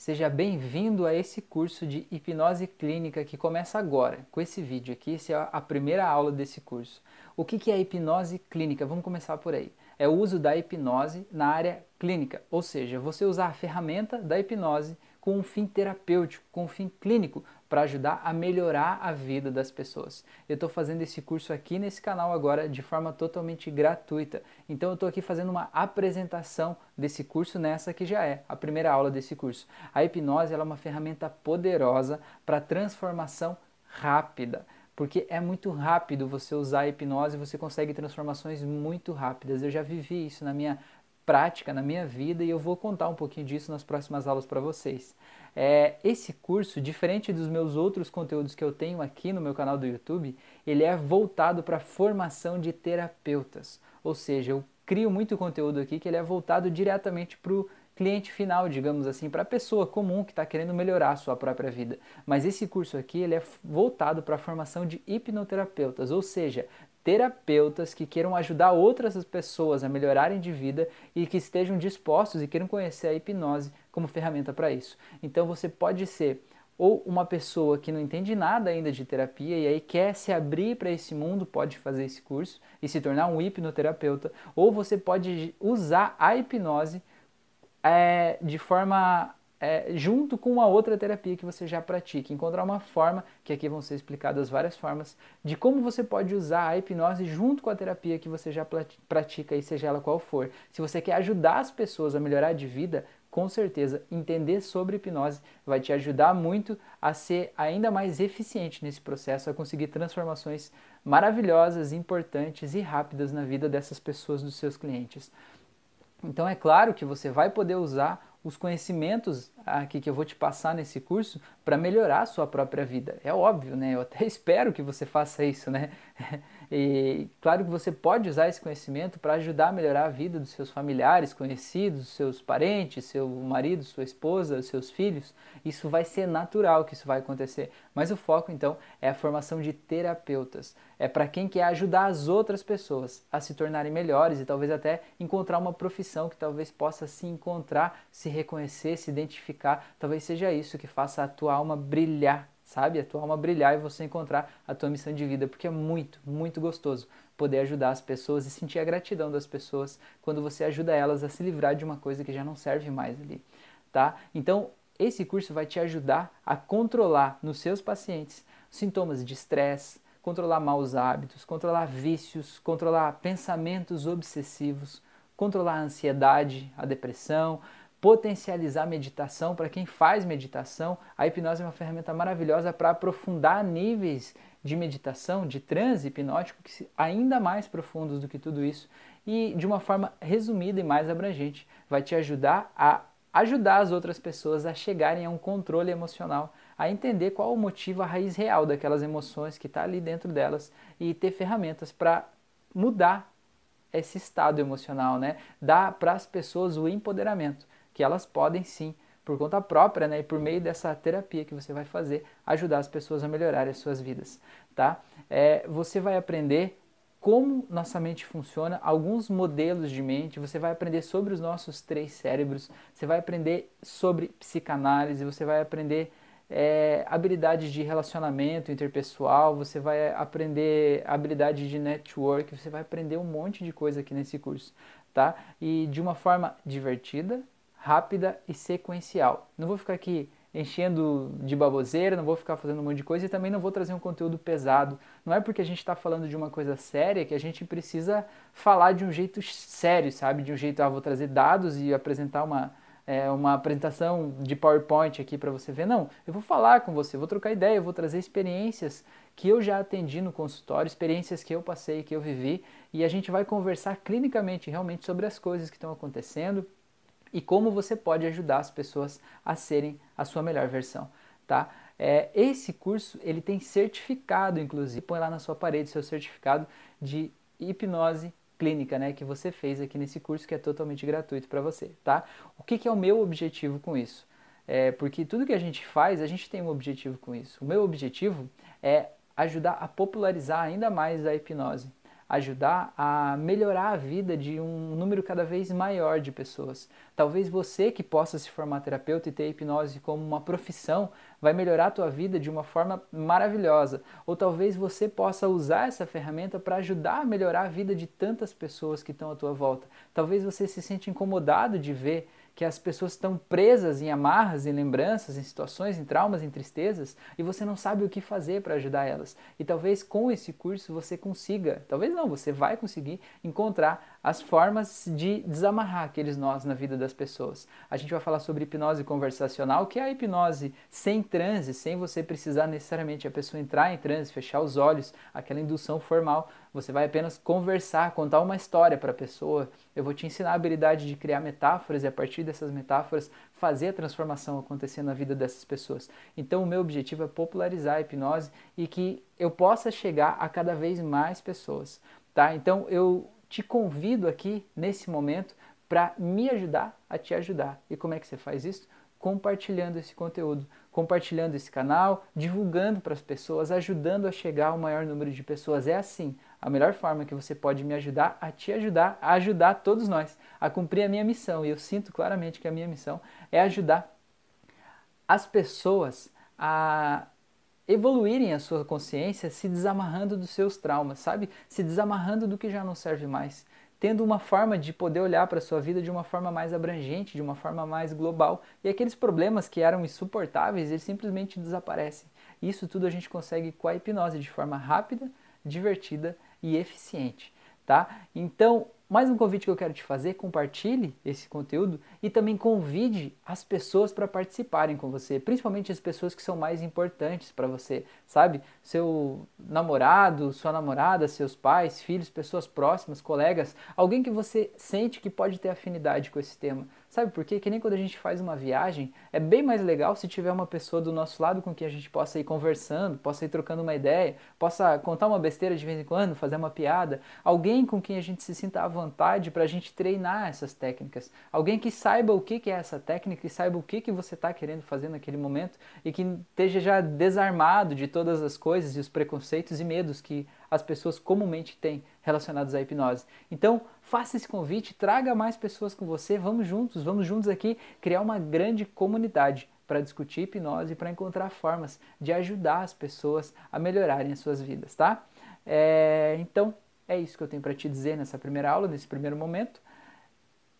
Seja bem-vindo a esse curso de hipnose clínica que começa agora, com esse vídeo aqui. Essa é a primeira aula desse curso. O que é hipnose clínica? Vamos começar por aí. É o uso da hipnose na área clínica, ou seja, você usar a ferramenta da hipnose com um fim terapêutico, com um fim clínico, para ajudar a melhorar a vida das pessoas. Eu estou fazendo esse curso aqui nesse canal agora de forma totalmente gratuita. Então eu estou aqui fazendo uma apresentação desse curso nessa que já é a primeira aula desse curso. A hipnose é uma ferramenta poderosa para transformação rápida porque é muito rápido você usar a hipnose, você consegue transformações muito rápidas. Eu já vivi isso na minha prática, na minha vida, e eu vou contar um pouquinho disso nas próximas aulas para vocês. É, esse curso, diferente dos meus outros conteúdos que eu tenho aqui no meu canal do YouTube, ele é voltado para formação de terapeutas. Ou seja, eu crio muito conteúdo aqui que ele é voltado diretamente para o cliente final, digamos assim, para a pessoa comum que está querendo melhorar a sua própria vida. Mas esse curso aqui ele é voltado para a formação de hipnoterapeutas, ou seja, terapeutas que queiram ajudar outras pessoas a melhorarem de vida e que estejam dispostos e queiram conhecer a hipnose como ferramenta para isso. Então você pode ser ou uma pessoa que não entende nada ainda de terapia e aí quer se abrir para esse mundo, pode fazer esse curso e se tornar um hipnoterapeuta, ou você pode usar a hipnose é, de forma é, junto com uma outra terapia que você já pratica. Encontrar uma forma, que aqui vão ser explicadas várias formas, de como você pode usar a hipnose junto com a terapia que você já pratica, e seja ela qual for. Se você quer ajudar as pessoas a melhorar de vida, com certeza entender sobre hipnose vai te ajudar muito a ser ainda mais eficiente nesse processo, a conseguir transformações maravilhosas, importantes e rápidas na vida dessas pessoas, dos seus clientes. Então é claro que você vai poder usar os conhecimentos aqui que eu vou te passar nesse curso para melhorar a sua própria vida. É óbvio, né? Eu até espero que você faça isso, né? E claro que você pode usar esse conhecimento para ajudar a melhorar a vida dos seus familiares, conhecidos, seus parentes, seu marido, sua esposa, seus filhos. Isso vai ser natural que isso vai acontecer. Mas o foco então é a formação de terapeutas. É para quem quer ajudar as outras pessoas a se tornarem melhores e talvez até encontrar uma profissão que talvez possa se encontrar, se reconhecer, se identificar. Talvez seja isso que faça a tua alma brilhar sabe? A tua alma brilhar e você encontrar a tua missão de vida, porque é muito, muito gostoso poder ajudar as pessoas e sentir a gratidão das pessoas quando você ajuda elas a se livrar de uma coisa que já não serve mais ali, tá? Então, esse curso vai te ajudar a controlar nos seus pacientes sintomas de estresse, controlar maus hábitos, controlar vícios, controlar pensamentos obsessivos, controlar a ansiedade, a depressão, potencializar a meditação. Para quem faz meditação, a hipnose é uma ferramenta maravilhosa para aprofundar níveis de meditação, de transe hipnótico, que ainda mais profundos do que tudo isso e de uma forma resumida e mais abrangente, vai te ajudar a ajudar as outras pessoas a chegarem a um controle emocional, a entender qual o motivo, a raiz real daquelas emoções que está ali dentro delas e ter ferramentas para mudar esse estado emocional, né? Dar para as pessoas o empoderamento que elas podem sim, por conta própria, né, e por meio dessa terapia que você vai fazer, ajudar as pessoas a melhorarem as suas vidas, tá? É, você vai aprender como nossa mente funciona, alguns modelos de mente, você vai aprender sobre os nossos três cérebros, você vai aprender sobre psicanálise, você vai aprender é, habilidades de relacionamento interpessoal, você vai aprender habilidade de network, você vai aprender um monte de coisa aqui nesse curso, tá? E de uma forma divertida, rápida e sequencial. Não vou ficar aqui enchendo de baboseira, não vou ficar fazendo um monte de coisa e também não vou trazer um conteúdo pesado. Não é porque a gente está falando de uma coisa séria que a gente precisa falar de um jeito sério, sabe? De um jeito, ah, vou trazer dados e apresentar uma, é, uma apresentação de PowerPoint aqui para você ver. Não, eu vou falar com você, vou trocar ideia, eu vou trazer experiências que eu já atendi no consultório, experiências que eu passei, que eu vivi, e a gente vai conversar clinicamente realmente sobre as coisas que estão acontecendo e como você pode ajudar as pessoas a serem a sua melhor versão, tá? É, esse curso ele tem certificado, inclusive, põe lá na sua parede seu certificado de hipnose clínica, né, que você fez aqui nesse curso que é totalmente gratuito para você, tá? O que, que, é o meu objetivo com isso? É, porque tudo que a gente faz, a gente tem um objetivo com isso. O meu objetivo é ajudar a popularizar ainda mais a hipnose, ajudar a melhorar a vida de um número cada vez maior de pessoas. Talvez você que possa se formar terapeuta e ter hipnose como uma profissão vai melhorar a tua vida de uma forma maravilhosa. Ou talvez você possa usar essa ferramenta para ajudar a melhorar a vida de tantas pessoas que estão à tua volta. Talvez você se sente incomodado de ver que as pessoas estão presas em amarras, em lembranças, em situações, em traumas, em tristezas, e você não sabe o que fazer para ajudar elas. E talvez com esse curso você consiga, talvez não, você vai conseguir encontrar as formas de desamarrar aqueles nós na vida das pessoas. A gente vai falar sobre hipnose conversacional, que é a hipnose sem transe, sem você precisar necessariamente a pessoa entrar em transe, fechar os olhos, aquela indução formal. Você vai apenas conversar, contar uma história para a pessoa. Eu vou te ensinar a habilidade de criar metáforas e a partir dessas metáforas fazer a transformação acontecer na vida dessas pessoas. Então, o meu objetivo é popularizar a hipnose e que eu possa chegar a cada vez mais pessoas, tá? Então, eu te convido aqui nesse momento para me ajudar a te ajudar. E como é que você faz isso? Compartilhando esse conteúdo, compartilhando esse canal, divulgando para as pessoas, ajudando a chegar ao maior número de pessoas. É assim a melhor forma que você pode me ajudar a te ajudar, a ajudar todos nós a cumprir a minha missão. E eu sinto claramente que a minha missão é ajudar as pessoas a evoluírem a sua consciência se desamarrando dos seus traumas, sabe? Se desamarrando do que já não serve mais. Tendo uma forma de poder olhar para a sua vida de uma forma mais abrangente, de uma forma mais global. E aqueles problemas que eram insuportáveis, eles simplesmente desaparecem. Isso tudo a gente consegue com a hipnose de forma rápida, divertida e eficiente, tá? Então, mais um convite que eu quero te fazer, compartilhe esse conteúdo e também convide as pessoas para participarem com você, principalmente as pessoas que são mais importantes para você, sabe? Seu namorado, sua namorada, seus pais, filhos, pessoas próximas, colegas, alguém que você sente que pode ter afinidade com esse tema. Sabe por quê? Que nem quando a gente faz uma viagem, é bem mais legal se tiver uma pessoa do nosso lado com quem a gente possa ir conversando, possa ir trocando uma ideia, possa contar uma besteira de vez em quando, fazer uma piada. Alguém com quem a gente se sinta à vontade para a gente treinar essas técnicas. Alguém que saiba o que é essa técnica e saiba o que, que você está querendo fazer naquele momento e que esteja já desarmado de todas as coisas e os preconceitos e medos que as pessoas comumente têm relacionados à hipnose. Então, faça esse convite, traga mais pessoas com você, vamos juntos, vamos juntos aqui criar uma grande comunidade para discutir hipnose e para encontrar formas de ajudar as pessoas a melhorarem as suas vidas, tá? É, então, é isso que eu tenho para te dizer nessa primeira aula, nesse primeiro momento.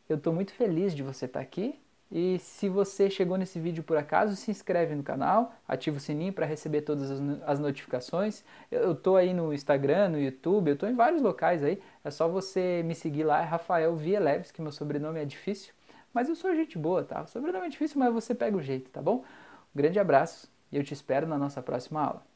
Eu estou muito feliz de você estar tá aqui. E se você chegou nesse vídeo por acaso, se inscreve no canal, ativa o sininho para receber todas as notificações. Eu estou aí no Instagram, no YouTube, eu estou em vários locais aí. É só você me seguir lá, é Rafael Vieleves, que meu sobrenome é difícil. Mas eu sou gente boa, tá? O sobrenome é difícil, mas você pega o jeito, tá bom? Um grande abraço e eu te espero na nossa próxima aula.